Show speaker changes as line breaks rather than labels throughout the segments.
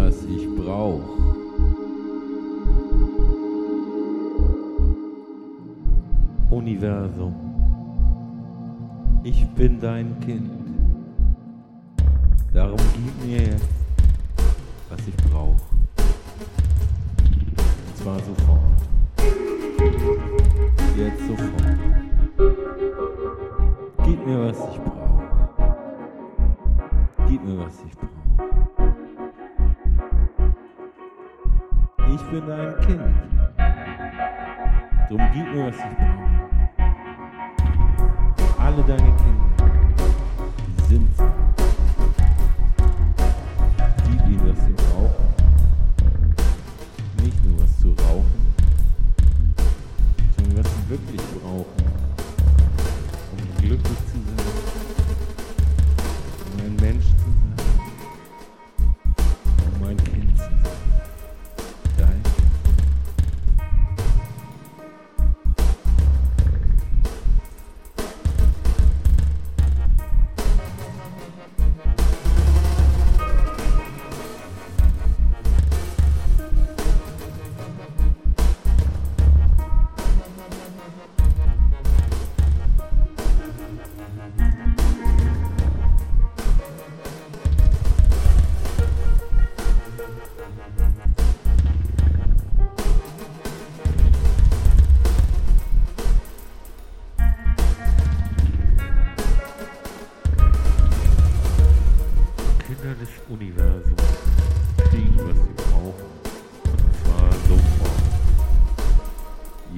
was ich brauch. Universum, ich bin dein Kind. Darum gib mir jetzt, was ich brauch. Und zwar sofort. Jetzt sofort. Gib mir, was ich brauch. Gib mir, was ich brauche. Ich bin dein Kind. Drum gib mir, was ich brauche. Alle deine Kinder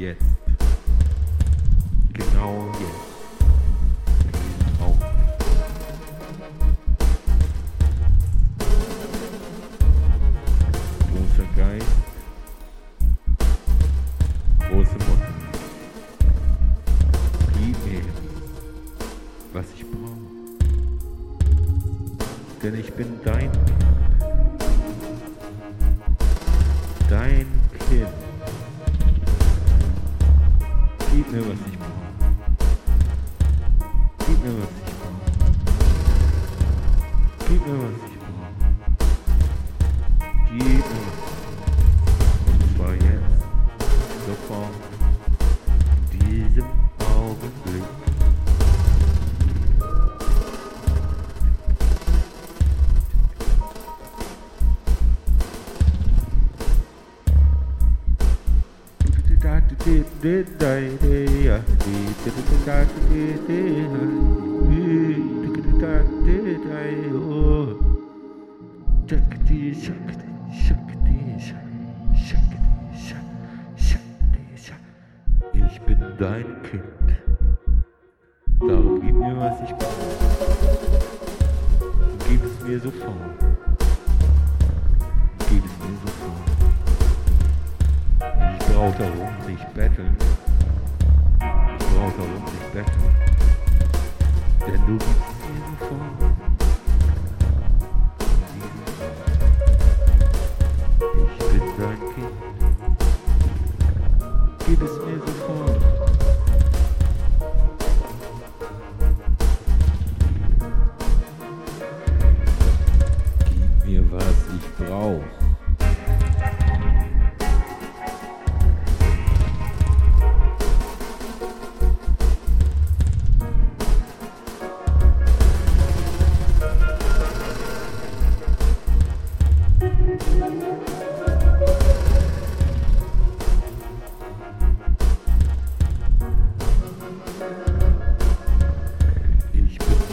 Jetzt. Genau jetzt. In diesem Augenblick. Großer Geist. Große Mutter. Gib mir, was ich brauche denn ich bin dein Kind. Dein Kind. Gib mir, was ich brauche. Gib mir, was ich brauche. Gib mir, was ich brauche. Gib Ich bin dein Kind. Darum gib mir, was ich brauche. Gib es mir sofort. Brauche nicht betteln. Ich brauche darum nicht betteln. Denn du gibst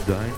Ich